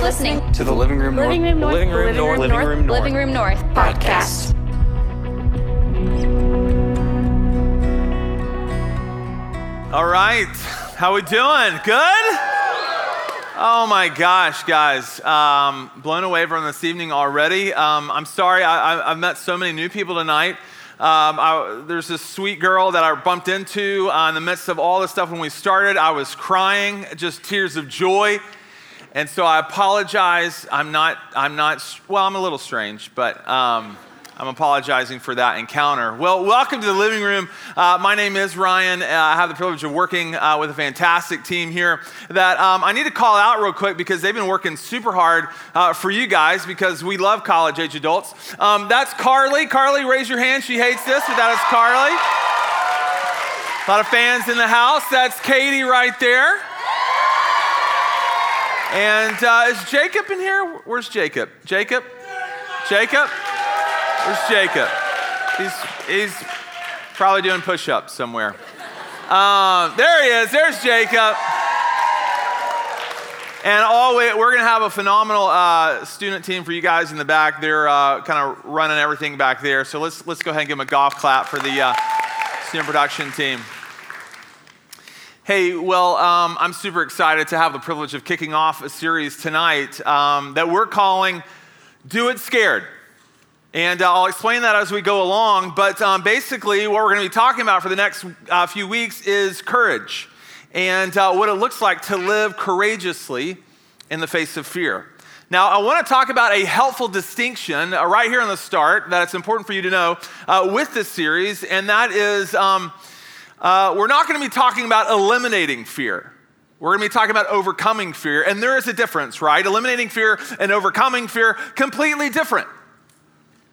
listening to the Living Room North. Living Room North. Living Room North. Living Room North. Living Room North podcast. All right, how we doing? Good? Oh my gosh, guys. Um, blown away from this evening already. Um, I'm sorry, I, have met so many new people tonight. Um, I, there's this sweet girl that I bumped into uh, in the midst of all this stuff when we started. I was crying, just tears of joy. And so I apologize. I'm not, I'm not, well, I'm a little strange, but um, I'm apologizing for that encounter. Well, welcome to the living room. Uh, my name is Ryan. Uh, I have the privilege of working uh, with a fantastic team here that um, I need to call out real quick because they've been working super hard uh, for you guys because we love college age adults. Um, that's Carly. Carly, raise your hand. She hates this, but that is Carly. A lot of fans in the house. That's Katie right there. And uh, is Jacob in here? Where's Jacob? Jacob? Jacob? Where's Jacob? He's, he's probably doing push ups somewhere. Um, there he is. There's Jacob. And all we, we're going to have a phenomenal uh, student team for you guys in the back. They're uh, kind of running everything back there. So let's, let's go ahead and give them a golf clap for the uh, student production team. Hey, well, um, I'm super excited to have the privilege of kicking off a series tonight um, that we're calling Do It Scared. And uh, I'll explain that as we go along. But um, basically, what we're going to be talking about for the next uh, few weeks is courage and uh, what it looks like to live courageously in the face of fear. Now, I want to talk about a helpful distinction uh, right here in the start that it's important for you to know uh, with this series, and that is um, uh, we're not going to be talking about eliminating fear. We're going to be talking about overcoming fear, and there is a difference, right? Eliminating fear and overcoming fear, completely different.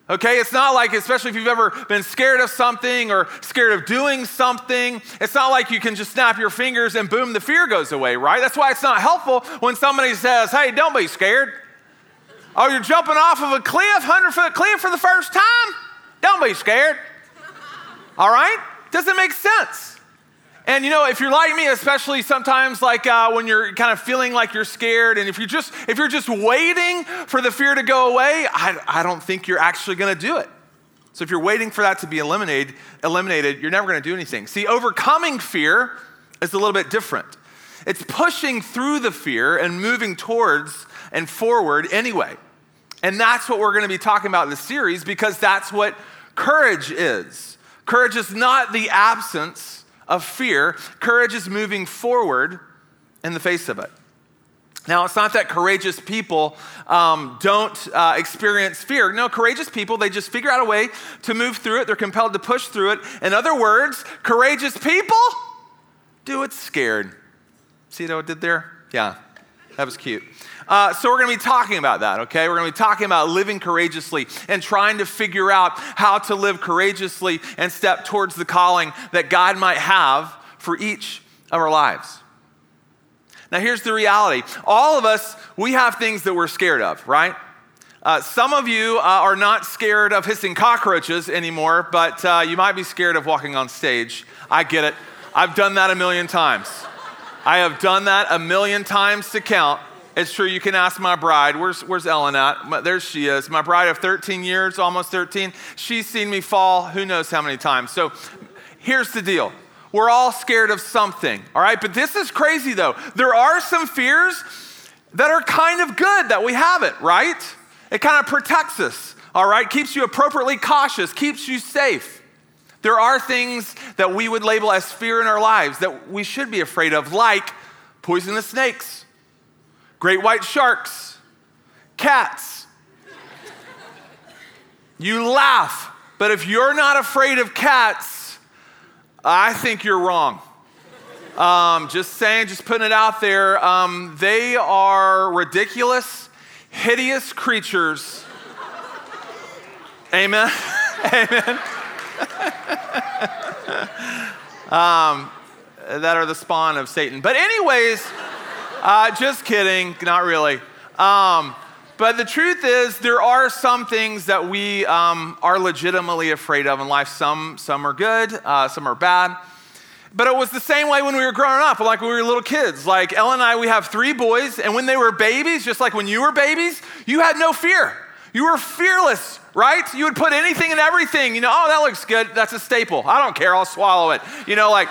Okay, it's not like, especially if you've ever been scared of something or scared of doing something, it's not like you can just snap your fingers and boom, the fear goes away, right? That's why it's not helpful when somebody says, hey, don't be scared. Oh, you're jumping off of a cliff, 100 foot cliff for the first time? Don't be scared. All right? Doesn't make sense. And you know, if you're like me, especially sometimes like uh, when you're kind of feeling like you're scared, and if you're just if you're just waiting for the fear to go away, I, I don't think you're actually going to do it. So if you're waiting for that to be eliminated, eliminated, you're never going to do anything. See, overcoming fear is a little bit different. It's pushing through the fear and moving towards and forward anyway. And that's what we're going to be talking about in the series because that's what courage is. Courage is not the absence of fear. Courage is moving forward in the face of it. Now, it's not that courageous people um, don't uh, experience fear. No, courageous people, they just figure out a way to move through it. They're compelled to push through it. In other words, courageous people do it scared. See what I did there? Yeah, that was cute. Uh, so, we're going to be talking about that, okay? We're going to be talking about living courageously and trying to figure out how to live courageously and step towards the calling that God might have for each of our lives. Now, here's the reality all of us, we have things that we're scared of, right? Uh, some of you uh, are not scared of hissing cockroaches anymore, but uh, you might be scared of walking on stage. I get it. I've done that a million times. I have done that a million times to count. It's true, you can ask my bride. Where's, where's Ellen at? There she is. My bride of 13 years, almost 13. She's seen me fall who knows how many times. So here's the deal we're all scared of something, all right? But this is crazy though. There are some fears that are kind of good that we have it, right? It kind of protects us, all right? Keeps you appropriately cautious, keeps you safe. There are things that we would label as fear in our lives that we should be afraid of, like poisonous snakes great white sharks, cats. You laugh, but if you're not afraid of cats, I think you're wrong. Um, just saying, just putting it out there. Um, they are ridiculous, hideous creatures. Amen. Amen. Um, that are the spawn of Satan. But, anyways, uh, just kidding, not really. Um, but the truth is, there are some things that we um, are legitimately afraid of in life. Some, some are good, uh, some are bad. But it was the same way when we were growing up, like when we were little kids. Like Ellen and I, we have three boys, and when they were babies, just like when you were babies, you had no fear. You were fearless, right? You would put anything and everything. You know, oh, that looks good. That's a staple. I don't care. I'll swallow it. You know, like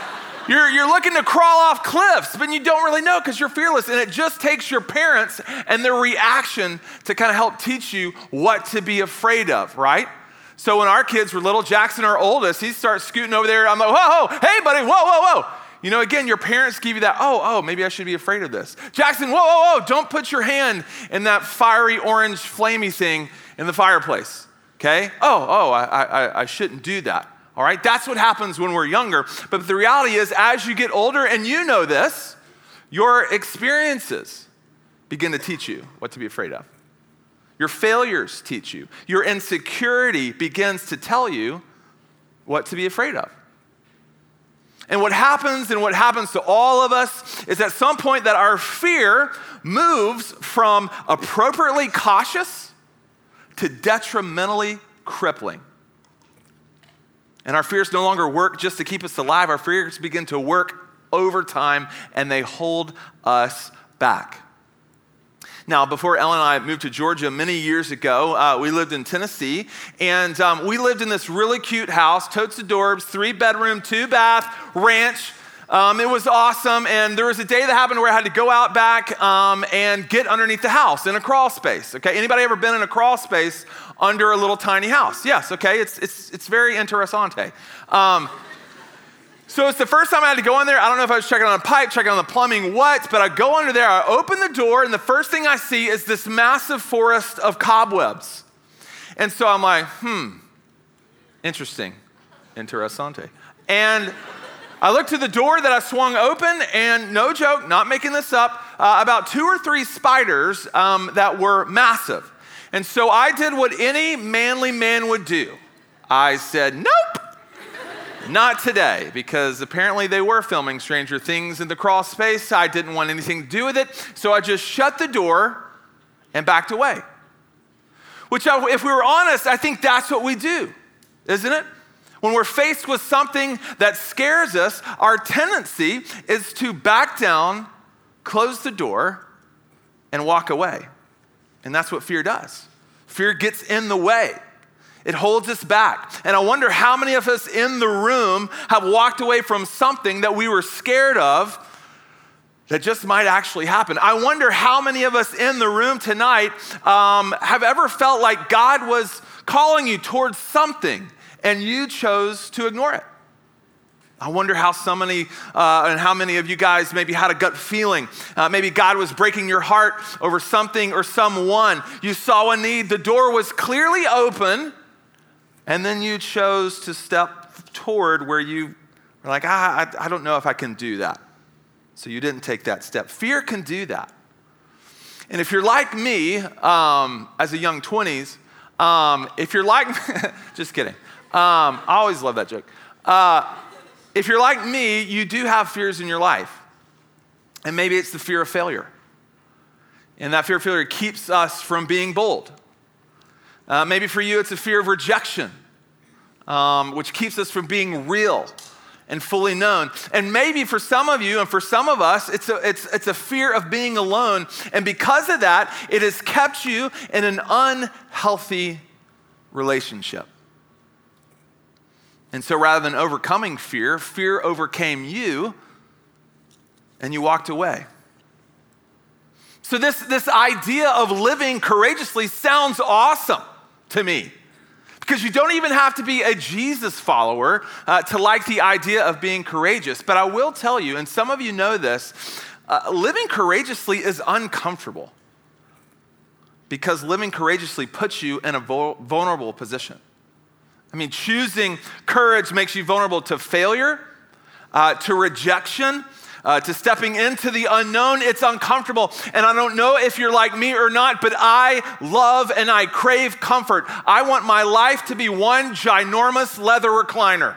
you're, you're looking to crawl off cliffs, but you don't really know because you're fearless. And it just takes your parents and their reaction to kind of help teach you what to be afraid of, right? So when our kids were little, Jackson, our oldest, he starts scooting over there. I'm like, whoa, whoa, hey, buddy, whoa, whoa, whoa. You know, again, your parents give you that, oh, oh, maybe I should be afraid of this. Jackson, whoa, whoa, whoa, don't put your hand in that fiery orange flamey thing in the fireplace, okay? Oh, oh, I, I, I shouldn't do that. All right, that's what happens when we're younger. But the reality is, as you get older, and you know this, your experiences begin to teach you what to be afraid of. Your failures teach you. Your insecurity begins to tell you what to be afraid of. And what happens and what happens to all of us is at some point that our fear moves from appropriately cautious to detrimentally crippling. And our fears no longer work just to keep us alive, our fears begin to work over time and they hold us back. Now, before Ellen and I moved to Georgia many years ago, uh, we lived in Tennessee, and um, we lived in this really cute house, totes adorbs, three bedroom, two bath, ranch. Um, it was awesome, and there was a day that happened where I had to go out back um, and get underneath the house in a crawl space. Okay, anybody ever been in a crawl space under a little tiny house? Yes. Okay, it's it's it's very interessante. Um, so it's the first time I had to go in there. I don't know if I was checking on a pipe, checking on the plumbing, what, but I go under there, I open the door, and the first thing I see is this massive forest of cobwebs. And so I'm like, hmm, interesting, interessante. And I look to the door that I swung open, and no joke, not making this up, uh, about two or three spiders um, that were massive. And so I did what any manly man would do I said, nope. Not today, because apparently they were filming Stranger Things in the crawl space. I didn't want anything to do with it, so I just shut the door and backed away. Which, if we were honest, I think that's what we do, isn't it? When we're faced with something that scares us, our tendency is to back down, close the door, and walk away. And that's what fear does. Fear gets in the way. It holds us back. And I wonder how many of us in the room have walked away from something that we were scared of that just might actually happen. I wonder how many of us in the room tonight um, have ever felt like God was calling you towards something and you chose to ignore it. I wonder how so many uh, and how many of you guys maybe had a gut feeling. Uh, maybe God was breaking your heart over something or someone. You saw a need, the door was clearly open, and then you chose to step toward where you were like, ah, I, I don't know if I can do that. So you didn't take that step. Fear can do that. And if you're like me, um, as a young 20s, um, if you're like, just kidding. Um, I always love that joke. Uh, if you're like me, you do have fears in your life. And maybe it's the fear of failure. And that fear of failure keeps us from being bold. Uh, maybe for you, it's a fear of rejection, um, which keeps us from being real and fully known. And maybe for some of you and for some of us, it's a, it's, it's a fear of being alone. And because of that, it has kept you in an unhealthy relationship. And so rather than overcoming fear, fear overcame you and you walked away. So, this, this idea of living courageously sounds awesome to me. Because you don't even have to be a Jesus follower uh, to like the idea of being courageous. But I will tell you, and some of you know this, uh, living courageously is uncomfortable. Because living courageously puts you in a vulnerable position. I mean, choosing courage makes you vulnerable to failure, uh, to rejection, uh, to stepping into the unknown. It's uncomfortable. And I don't know if you're like me or not, but I love and I crave comfort. I want my life to be one ginormous leather recliner.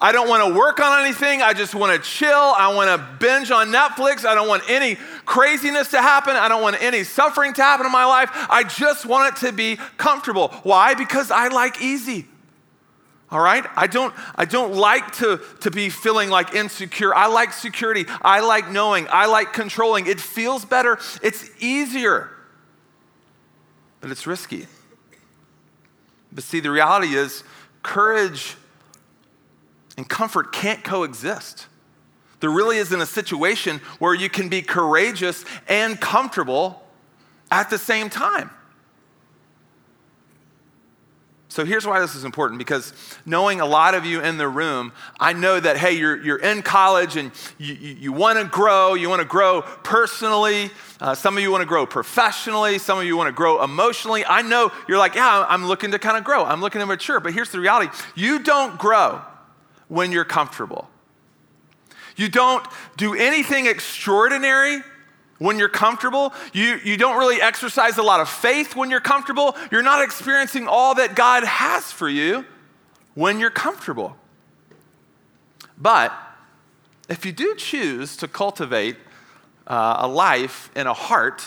I don't want to work on anything. I just want to chill. I want to binge on Netflix. I don't want any craziness to happen. I don't want any suffering to happen in my life. I just want it to be comfortable. Why? Because I like easy. All right? I don't, I don't like to, to be feeling like insecure. I like security. I like knowing. I like controlling. It feels better. It's easier. But it's risky. But see, the reality is courage and comfort can't coexist. There really isn't a situation where you can be courageous and comfortable at the same time. So here's why this is important because knowing a lot of you in the room, I know that, hey, you're, you're in college and you, you, you want to grow. You want to grow personally. Uh, some of you want to grow professionally. Some of you want to grow emotionally. I know you're like, yeah, I'm looking to kind of grow. I'm looking to mature. But here's the reality you don't grow when you're comfortable. You don't do anything extraordinary when you're comfortable. You, you don't really exercise a lot of faith when you're comfortable. You're not experiencing all that God has for you when you're comfortable. But if you do choose to cultivate uh, a life and a heart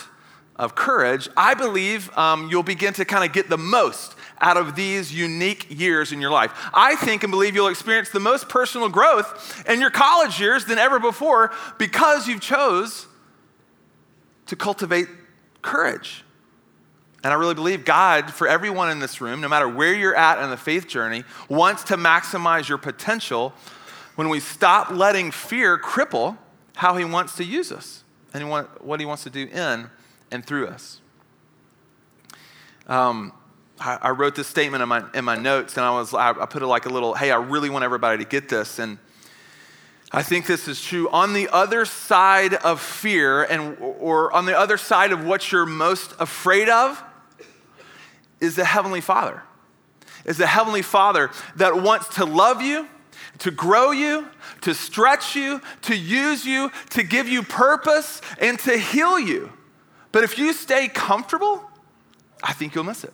of courage, I believe um, you'll begin to kind of get the most out of these unique years in your life. I think and believe you'll experience the most personal growth in your college years than ever before because you've chose to cultivate courage. And I really believe God, for everyone in this room, no matter where you're at in the faith journey, wants to maximize your potential when we stop letting fear cripple how He wants to use us and what He wants to do in and through us. Um, I, I, wrote this statement in my, in my notes, and I, was, I, I put it like a little, hey, I really want everybody to get this. And I think this is true. On the other side of fear, and, or on the other side of what you're most afraid of, is the Heavenly Father. Is the Heavenly Father that wants to love you, to grow you, to stretch you, to use you, to give you purpose, and to heal you. But if you stay comfortable, I think you'll miss it.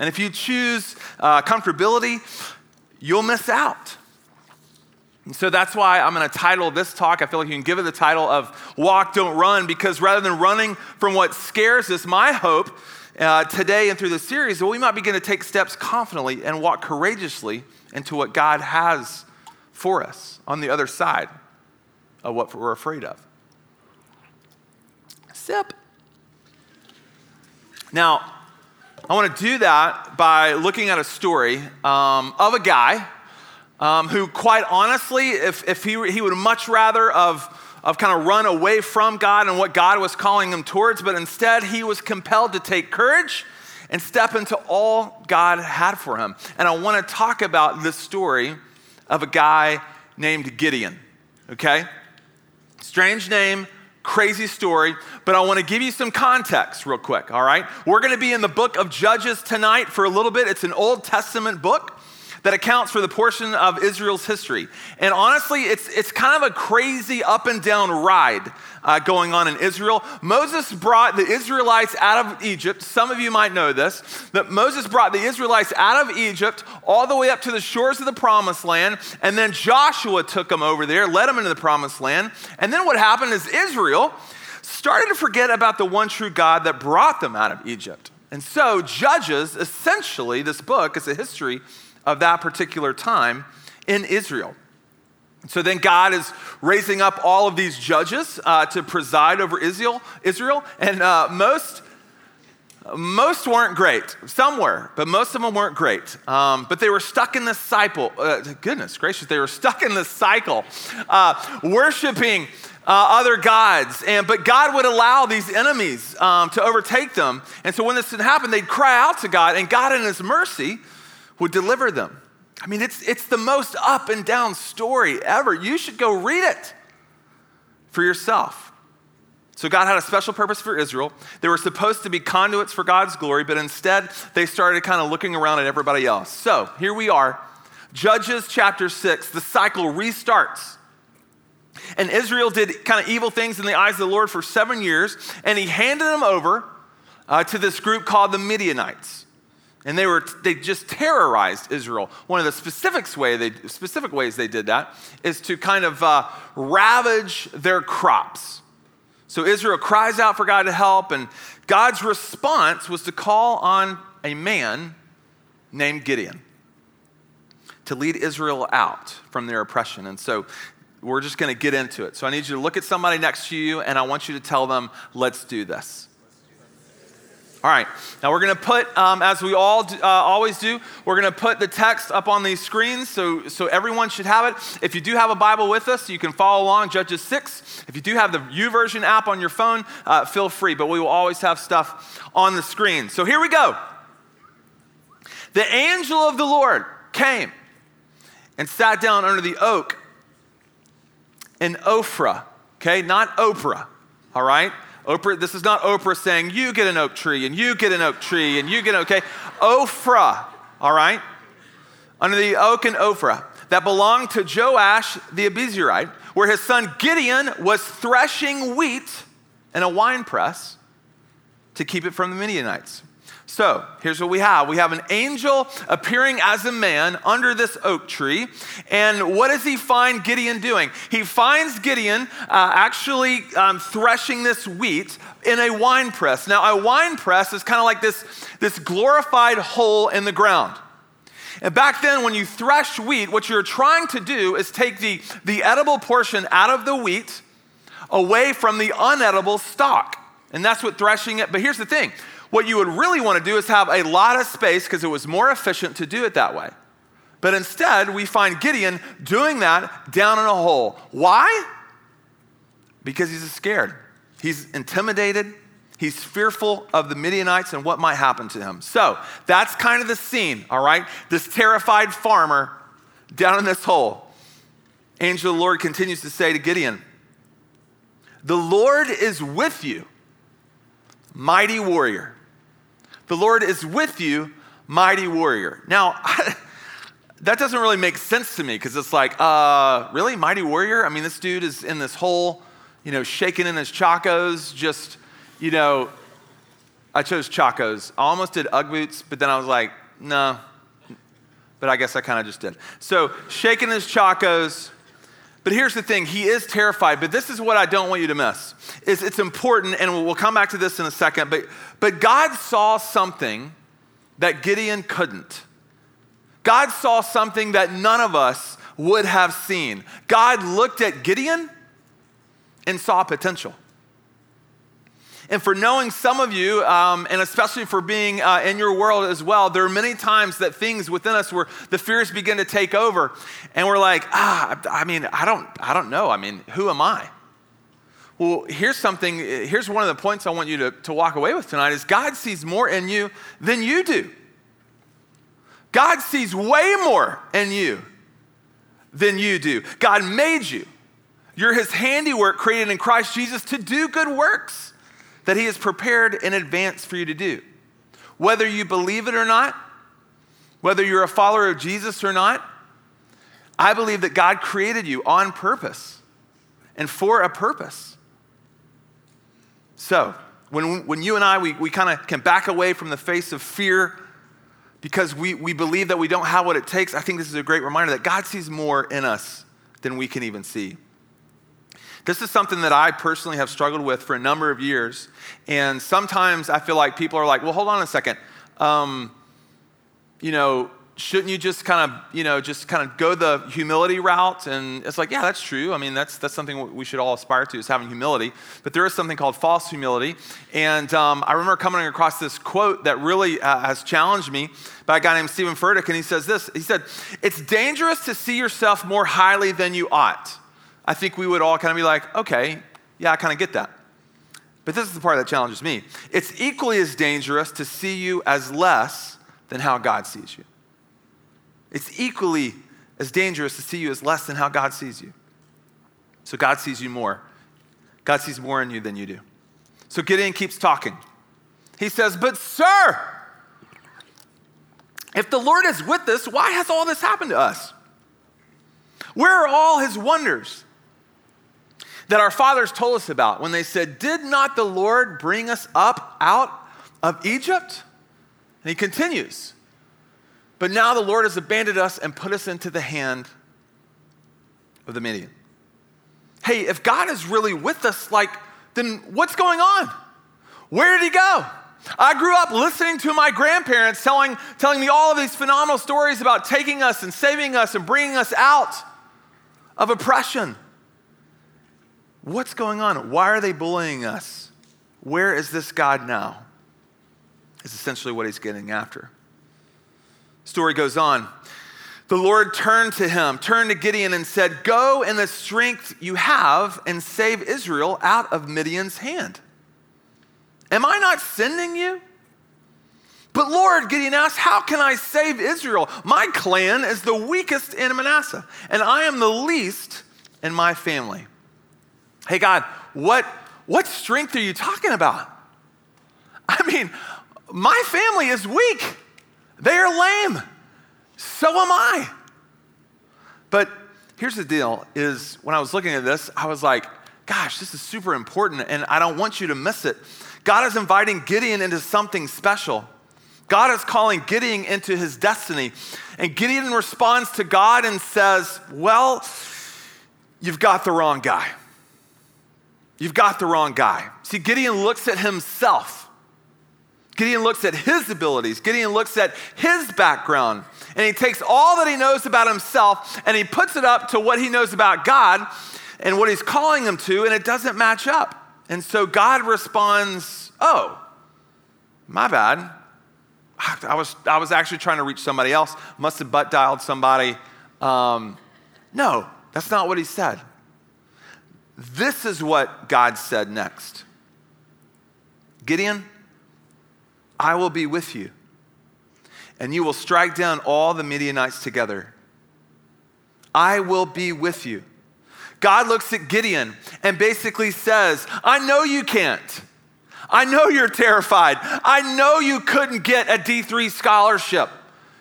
And if you choose uh, comfortability, you'll miss out. So that's why I'm going to title this talk. I feel like you can give it the title of Walk, Don't Run, because rather than running from what scares us, my hope uh, today and through the series, well, we might begin to take steps confidently and walk courageously into what God has for us on the other side of what we're afraid of. Sip. Now, I want to do that by looking at a story um, of a guy um, who, quite honestly, if, if he, he would much rather of, of kind of run away from God and what God was calling him towards, but instead he was compelled to take courage and step into all God had for him. And I want to talk about this story of a guy named Gideon, okay? Strange name, crazy story, but I want to give you some context real quick, all right? We're going to be in the book of Judges tonight for a little bit. It's an Old Testament book that accounts for the portion of Israel's history. And honestly, it's, it's kind of a crazy up and down ride uh, going on in Israel. Moses brought the Israelites out of Egypt. Some of you might know this, that Moses brought the Israelites out of Egypt all the way up to the shores of the promised land. And then Joshua took them over there, led them into the promised land. And then what happened is Israel started to forget about the one true God that brought them out of Egypt. And so, Judges, essentially, this book is a history of that particular time in Israel. So then God is raising up all of these judges uh, to preside over Israel, Israel and uh, most, most weren't great. Some were, but most of them weren't great. Um, but they were stuck in this cycle. Uh, goodness gracious, they were stuck in this cycle, uh, worshiping uh, other gods. And, but God would allow these enemies um, to overtake them. And so when this didn't happen, they'd cry out to God, and God, in His mercy, would deliver them. I mean, it's, it's the most up and down story ever. You should go read it for yourself. So, God had a special purpose for Israel. They were supposed to be conduits for God's glory, but instead they started kind of looking around at everybody else. So, here we are, Judges chapter 6. The cycle restarts. And Israel did kind of evil things in the eyes of the Lord for seven years, and he handed them over uh, to this group called the Midianites. And they, were, they just terrorized Israel. One of the specific, way they, specific ways they did that is to kind of uh, ravage their crops. So Israel cries out for God to help, and God's response was to call on a man named Gideon. to lead Israel out from their oppression. And so we're just going to get into it. So I need you to look at somebody next to you and I want you to tell them, let's do this. All right, now we're going to put, um, as we all do, uh, always do, we're going to put the text up on these screens so, so everyone should have it. If you do have a Bible with us, you can follow along Judges 6. If you do have the YouVersion app on your phone, uh, feel free, but we will always have stuff on the screen. So here we go. The angel of the Lord came and sat down under the oak in Ophrah, okay, not Oprah, all right? Oprah, this is not Oprah saying, you get an oak tree and you get an oak tree and you get, okay? Ophrah, all right? Under the oak and Ophrah that belonged to Joash the Abiezrite, where his son Gideon was threshing wheat in a wine press to keep it from the Midianites. So here's what we have we have an angel appearing as a man under this oak tree. And what does he find Gideon doing? He finds Gideon uh, actually um, threshing this wheat in a wine press. Now, a wine press is kind of like this, this glorified hole in the ground. And back then, when you thresh wheat, what you're trying to do is take the, the edible portion out of the wheat away from the unedible stalk. And that's what threshing it. But here's the thing what you would really want to do is have a lot of space because it was more efficient to do it that way. But instead, we find Gideon doing that down in a hole. Why? Because he's scared. He's intimidated. He's fearful of the Midianites and what might happen to him. So that's kind of the scene, all right? This terrified farmer down in this hole. Angel of the Lord continues to say to Gideon, The Lord is with you, mighty warrior. The Lord is with you, mighty warrior. Now, that doesn't really make sense to me because it's like, uh, really? Mighty warrior? I mean, this dude is in this hole, you know, shaking in his chacos, just, you know, I chose chacos. I almost did Ugg boots, but then I was like, no. But I guess I kind of just did. So, shaking his chacos. But here's the thing, he is terrified, but this is what I don't want you to miss. Is it's important, and we'll come back to this in a second, but, but God saw something that Gideon couldn't. God saw something that none of us would have seen. God looked at Gideon and saw potential. And for knowing some of you, um, and especially for being uh, in your world as well, there are many times that things within us where the fears begin to take over, and we're like, ah, I mean, I don't, I don't know. I mean, who am I? Well, here's something, here's one of the points I want you to, to walk away with tonight is God sees more in you than you do. God sees way more in you than you do. God made you. You're his handiwork created in Christ Jesus to do good works that He has prepared in advance for you to do. Whether you believe it or not, whether you're a follower of Jesus or not, I believe that God created you on purpose and for a purpose. So, when, when you and I, we, we kind of can back away from the face of fear because we, we believe that we don't have what it takes, I think this is a great reminder that God sees more in us than we can even see. This is something that I personally have struggled with for a number of years. And sometimes I feel like people are like, well, hold on a second. Um, you know, shouldn't you just kind of, you know, just kind of go the humility route? And it's like, yeah, that's true. I mean, that's, that's something we should all aspire to is having humility. But there is something called false humility. And um, I remember coming across this quote that really uh, has challenged me by a guy named Steven Furtick. And he says this He said, It's dangerous to see yourself more highly than you ought. I think we would all kind of be like, okay, yeah, I kind of get that. But this is the part that challenges me. It's equally as dangerous to see you as less than how God sees you. It's equally as dangerous to see you as less than how God sees you. So God sees you more. God sees more in you than you do. So Gideon keeps talking. He says, But sir, if the Lord is with us, why has all this happened to us? Where are all his wonders? That our fathers told us about when they said, Did not the Lord bring us up out of Egypt? And he continues, But now the Lord has abandoned us and put us into the hand of the Midian. Hey, if God is really with us, like, then what's going on? Where did he go? I grew up listening to my grandparents telling, telling me all of these phenomenal stories about taking us and saving us and bringing us out of oppression. What's going on? Why are they bullying us? Where is this God now? Is essentially what he's getting after. Story goes on. The Lord turned to him, turned to Gideon, and said, Go in the strength you have and save Israel out of Midian's hand. Am I not sending you? But Lord, Gideon asked, How can I save Israel? My clan is the weakest in Manasseh, and I am the least in my family. Hey, God, what, what strength are you talking about? I mean, my family is weak, they are lame. So am I. But here's the deal is when I was looking at this, I was like, gosh, this is super important and I don't want you to miss it. God is inviting Gideon into something special. God is calling Gideon into his destiny. And Gideon responds to God and says, Well, you've got the wrong guy. You've got the wrong guy. See, Gideon looks at himself. Gideon looks at his abilities. Gideon looks at his background. And he takes all that he knows about himself and he puts it up to what he knows about God and what he's calling him to, and it doesn't match up. And so God responds, Oh, my bad. I was, I was actually trying to reach somebody else, must have butt dialed somebody. Um, no, that's not what he said. This is what God said next Gideon, I will be with you, and you will strike down all the Midianites together. I will be with you. God looks at Gideon and basically says, I know you can't. I know you're terrified. I know you couldn't get a D3 scholarship.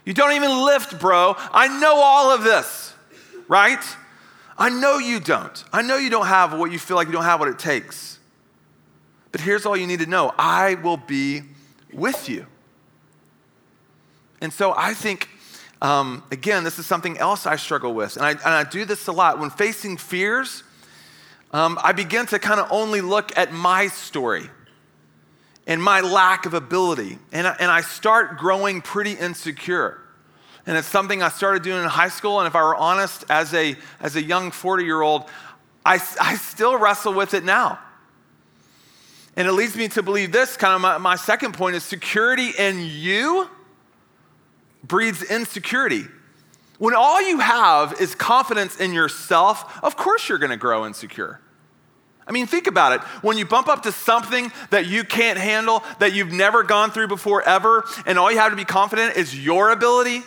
You don't even lift, bro. I know all of this, right? I know you don't. I know you don't have what you feel like you don't have what it takes. But here's all you need to know I will be with you. And so I think, um, again, this is something else I struggle with. And I, and I do this a lot. When facing fears, um, I begin to kind of only look at my story and my lack of ability. And and I start growing pretty insecure. And it's something I started doing in high school. And if I were honest, as a, as a young 40 year old, I, I still wrestle with it now. And it leads me to believe this kind of my, my second point is security in you breeds insecurity. When all you have is confidence in yourself, of course you're going to grow insecure. I mean, think about it. When you bump up to something that you can't handle, that you've never gone through before ever, and all you have to be confident is your ability,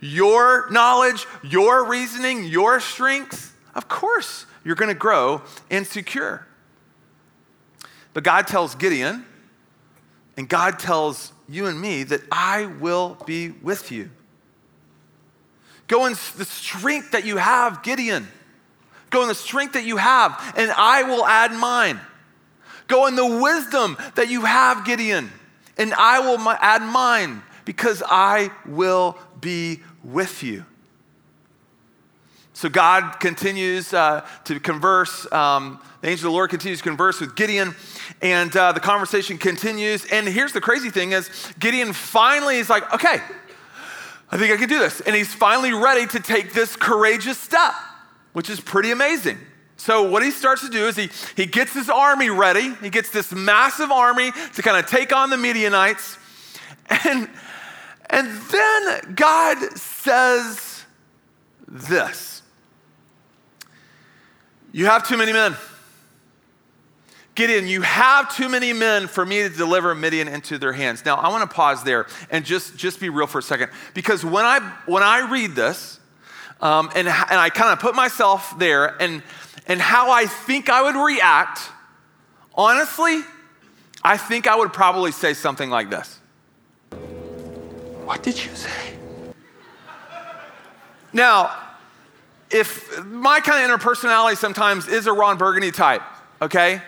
your knowledge, your reasoning, your strengths, of course you're going to grow insecure. But God tells Gideon, and God tells you and me that I will be with you. Go in the strength that you have, Gideon. Go in the strength that you have, and I will add mine. Go in the wisdom that you have, Gideon, and I will add mine because I will be with you. So God continues uh, to converse. Um, the angel of the Lord continues to converse with Gideon, and uh, the conversation continues. And here's the crazy thing: is Gideon finally is like, "Okay, I think I can do this," and he's finally ready to take this courageous step which is pretty amazing. So, what he starts to do is he, he gets his army ready. He gets this massive army to kind of take on the Midianites. And, and then God says this You have too many men. Gideon, you have too many men for me to deliver Midian into their hands. Now, I want to pause there and just, just be real for a second. Because when I, when I read this, um, and, and I kind of put myself there and, and how I think I would react, honestly, I think I would probably say something like this What did you say? Now, if my kind of interpersonality sometimes is a Ron Burgundy type, okay?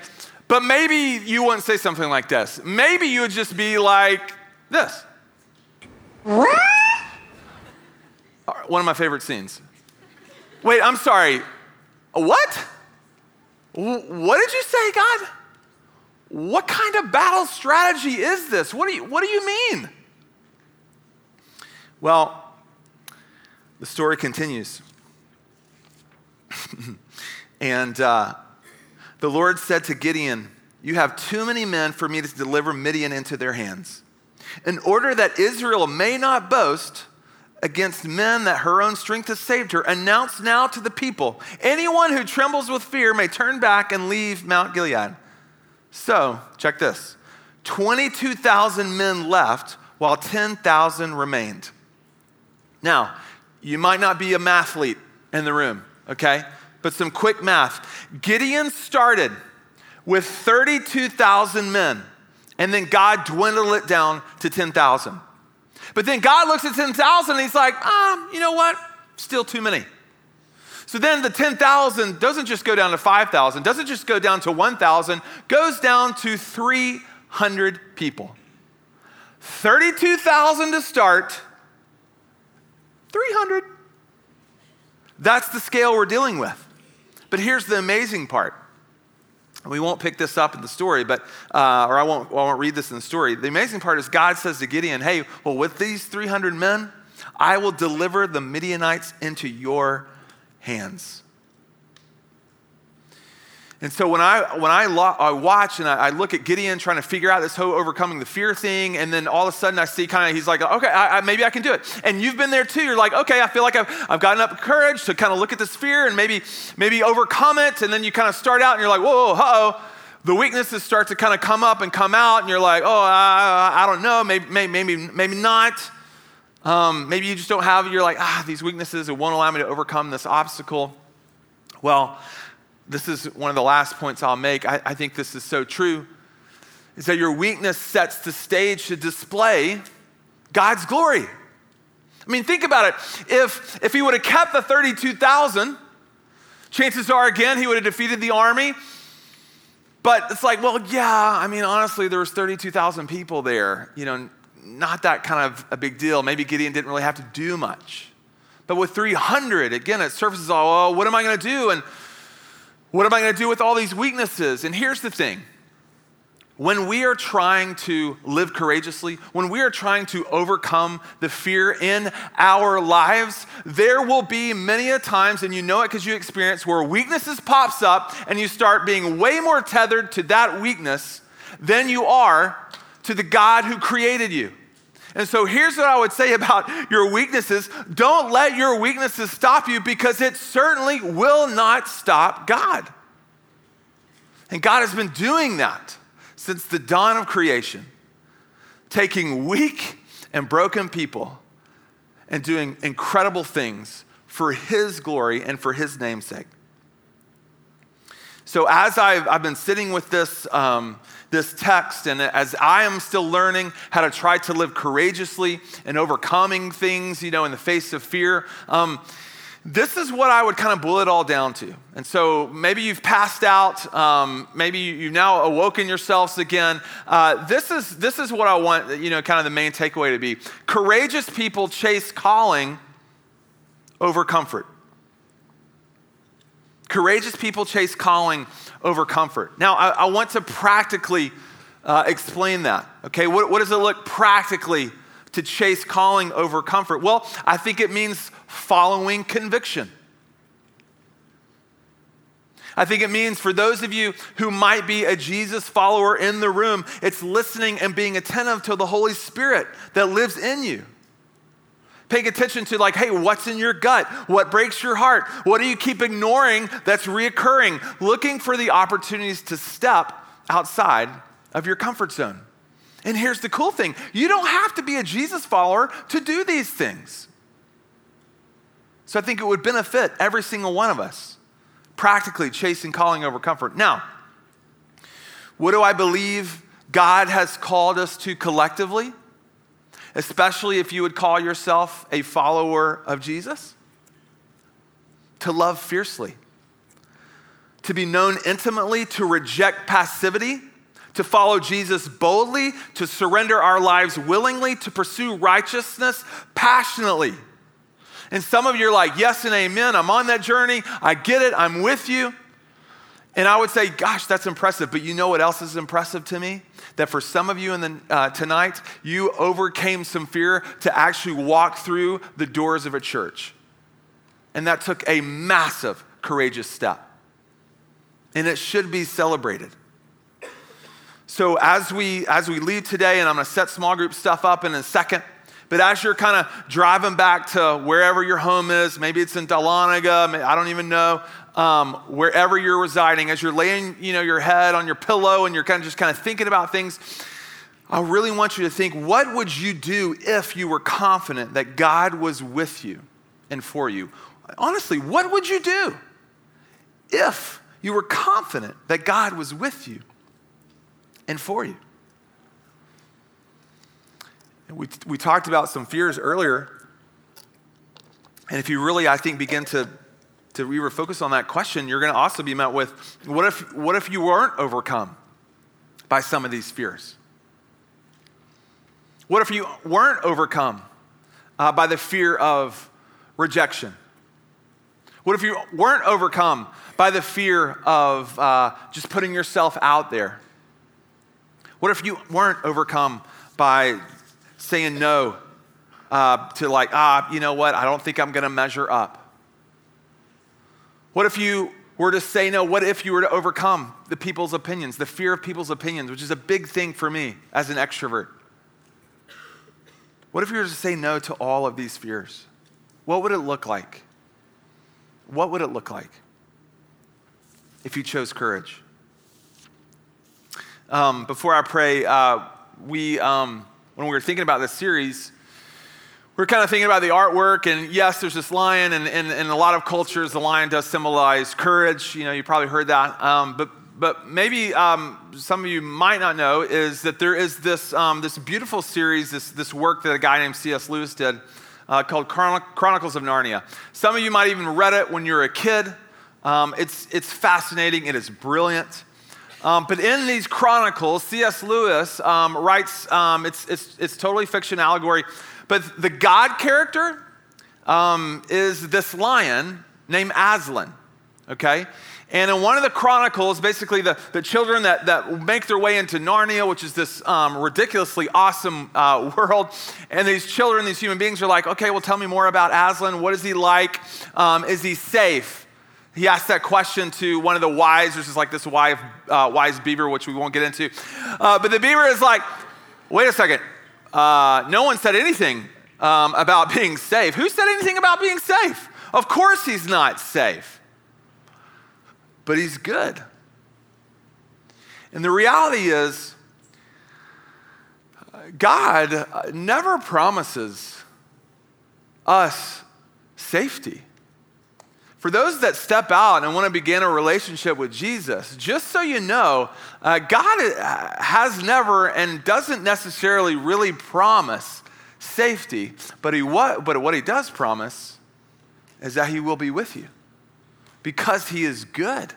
But maybe you wouldn't say something like this. Maybe you would just be like this. What? One of my favorite scenes. Wait, I'm sorry. What? What did you say, God? what kind of battle strategy is this? What do you, what do you mean? Well, the story continues. and uh, the Lord said to Gideon, You have too many men for me to deliver Midian into their hands. In order that Israel may not boast against men that her own strength has saved her, announce now to the people anyone who trembles with fear may turn back and leave Mount Gilead. So, check this 22,000 men left while 10,000 remained. Now, you might not be a mathlete in the room, okay? But some quick math. Gideon started with 32,000 men, and then God dwindled it down to 10,000. But then God looks at 10,000 and he's like, ah, you know what? Still too many. So then the 10,000 doesn't just go down to 5,000, doesn't just go down to 1,000, goes down to 300 people. 32,000 to start, 300. That's the scale we're dealing with. But here's the amazing part. We won't pick this up in the story, but uh, or I won't, I won't read this in the story. The amazing part is God says to Gideon, "Hey, well, with these 300 men, I will deliver the Midianites into your hands." And so when I, when I, lo- I watch and I, I, look at Gideon trying to figure out this whole overcoming the fear thing, and then all of a sudden I see kind of, he's like, okay, I, maybe I can do it. And you've been there too. You're like, okay, I feel like I've, I've gotten up courage to kind of look at this fear and maybe, maybe overcome it. And then you kind of start out and you're like, whoa, whoa uh-oh. The weaknesses start to kind of come up and come out, and you're like, oh, I, I don't know, maybe, maybe, maybe not. Um, maybe you just don't have, you're like, ah, these weaknesses, it won't allow me to overcome this obstacle. Well, this is one of the last points I'll make. I, I think this is so true. Is that your weakness sets the stage to display God's glory. I mean, think about it. If, if he would have kept the 32,000, chances are, again, he would have defeated the army. But it's like, well, yeah, I mean, honestly, there was 32,000 people there. You know, not that kind of a big deal. Maybe Gideon didn't really have to do much. But with 300, again, it surfaces all, well, what am I going to do? And what am I going to do with all these weaknesses? And here's the thing when we are trying to live courageously, when we are trying to overcome the fear in our lives, there will be many a times, and you know it because you experience, where weaknesses pops up and you start being way more tethered to that weakness than you are to the God who created you. And so here's what I would say about your weaknesses don't let your weaknesses stop you because it certainly will not stop God. And God has been doing that since the dawn of creation, taking weak and broken people and doing incredible things for His glory and for His namesake. So, as I've, I've been sitting with this, um, this text, and as I am still learning how to try to live courageously and overcoming things, you know, in the face of fear, um, this is what I would kind of boil it all down to. And so maybe you've passed out, um, maybe you've now awoken yourselves again. Uh, this, is, this is what I want, you know, kind of the main takeaway to be. Courageous people chase calling over comfort. Courageous people chase calling over comfort. Now, I, I want to practically uh, explain that. Okay, what, what does it look practically to chase calling over comfort? Well, I think it means following conviction. I think it means for those of you who might be a Jesus follower in the room, it's listening and being attentive to the Holy Spirit that lives in you. Paying attention to, like, hey, what's in your gut? What breaks your heart? What do you keep ignoring that's reoccurring? Looking for the opportunities to step outside of your comfort zone. And here's the cool thing you don't have to be a Jesus follower to do these things. So I think it would benefit every single one of us, practically chasing calling over comfort. Now, what do I believe God has called us to collectively? Especially if you would call yourself a follower of Jesus? To love fiercely, to be known intimately, to reject passivity, to follow Jesus boldly, to surrender our lives willingly, to pursue righteousness passionately. And some of you are like, yes and amen, I'm on that journey, I get it, I'm with you. And I would say, gosh, that's impressive. But you know what else is impressive to me? That for some of you in the, uh, tonight, you overcame some fear to actually walk through the doors of a church. And that took a massive, courageous step. And it should be celebrated. So as we as we leave today, and I'm to set small group stuff up in a second. But as you're kind of driving back to wherever your home is, maybe it's in Dahlonega, I don't even know, um, wherever you're residing, as you're laying you know, your head on your pillow and you're kind of just kind of thinking about things, I really want you to think what would you do if you were confident that God was with you and for you? Honestly, what would you do if you were confident that God was with you and for you? We, we talked about some fears earlier. And if you really, I think, begin to to refocus on that question, you're going to also be met with what if, what if you weren't overcome by some of these fears? What if you weren't overcome uh, by the fear of rejection? What if you weren't overcome by the fear of uh, just putting yourself out there? What if you weren't overcome by saying no uh, to, like, ah, you know what, I don't think I'm going to measure up? What if you were to say no? What if you were to overcome the people's opinions, the fear of people's opinions, which is a big thing for me as an extrovert? What if you were to say no to all of these fears? What would it look like? What would it look like if you chose courage? Um, before I pray, uh, we, um, when we were thinking about this series, we're kind of thinking about the artwork, and yes, there's this lion, and in a lot of cultures, the lion does symbolize courage. You know, you probably heard that. Um, but, but maybe um, some of you might not know is that there is this, um, this beautiful series, this, this work that a guy named C.S. Lewis did uh, called Chronicles of Narnia. Some of you might even read it when you were a kid. Um, it's, it's fascinating, it is brilliant. Um, but in these chronicles, C.S. Lewis um, writes, um, it's, it's, it's totally fiction allegory, but the God character um, is this lion named Aslan, okay? And in one of the chronicles, basically the, the children that, that make their way into Narnia, which is this um, ridiculously awesome uh, world, and these children, these human beings are like, okay, well, tell me more about Aslan. What is he like? Um, is he safe? He asked that question to one of the wise, which is like this wise, uh, wise beaver, which we won't get into. Uh, but the beaver is like, wait a second, uh, no one said anything um, about being safe. Who said anything about being safe? Of course, he's not safe, but he's good. And the reality is, God never promises us safety. For those that step out and want to begin a relationship with Jesus, just so you know, uh, God uh, has never and doesn't necessarily really promise safety, but, he, what, but what he does promise is that he will be with you because he is good.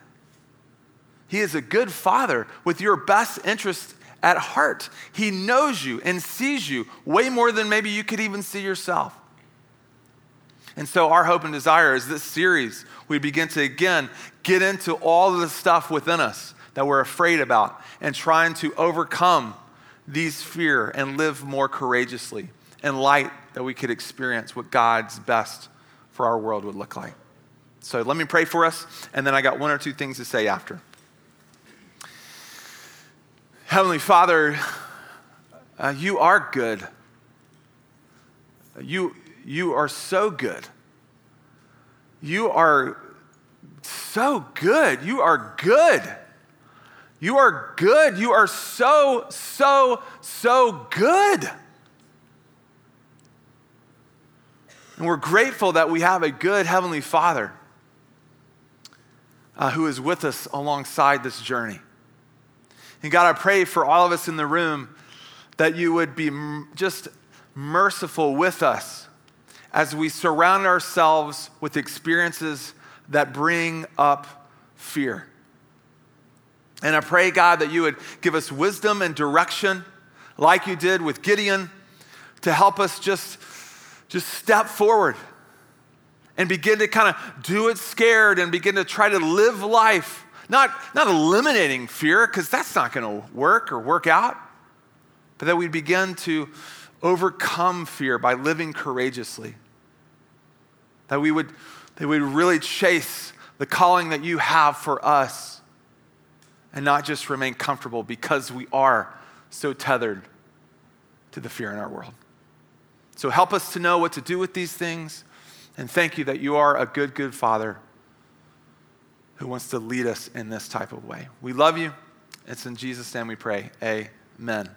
He is a good father with your best interest at heart. He knows you and sees you way more than maybe you could even see yourself. And so, our hope and desire is this series, we begin to again get into all of the stuff within us that we're afraid about and trying to overcome these fear and live more courageously in light that we could experience what God's best for our world would look like. So, let me pray for us, and then I got one or two things to say after. Heavenly Father, uh, you are good. You, you are so good. You are so good. You are good. You are good. You are so, so, so good. And we're grateful that we have a good Heavenly Father uh, who is with us alongside this journey. And God, I pray for all of us in the room that you would be just merciful with us as we surround ourselves with experiences that bring up fear. And I pray, God, that you would give us wisdom and direction, like you did with Gideon, to help us just, just step forward and begin to kind of do it scared and begin to try to live life Not, not eliminating fear, because that's not going to work or work out, but that we'd begin to overcome fear by living courageously. That we would, that we would really chase the calling that you have for us and not just remain comfortable because we are so tethered to the fear in our world. So help us to know what to do with these things. And thank you that you are a good, good Father who wants to lead us in this type of way. We love you. It's in Jesus' name we pray. Amen.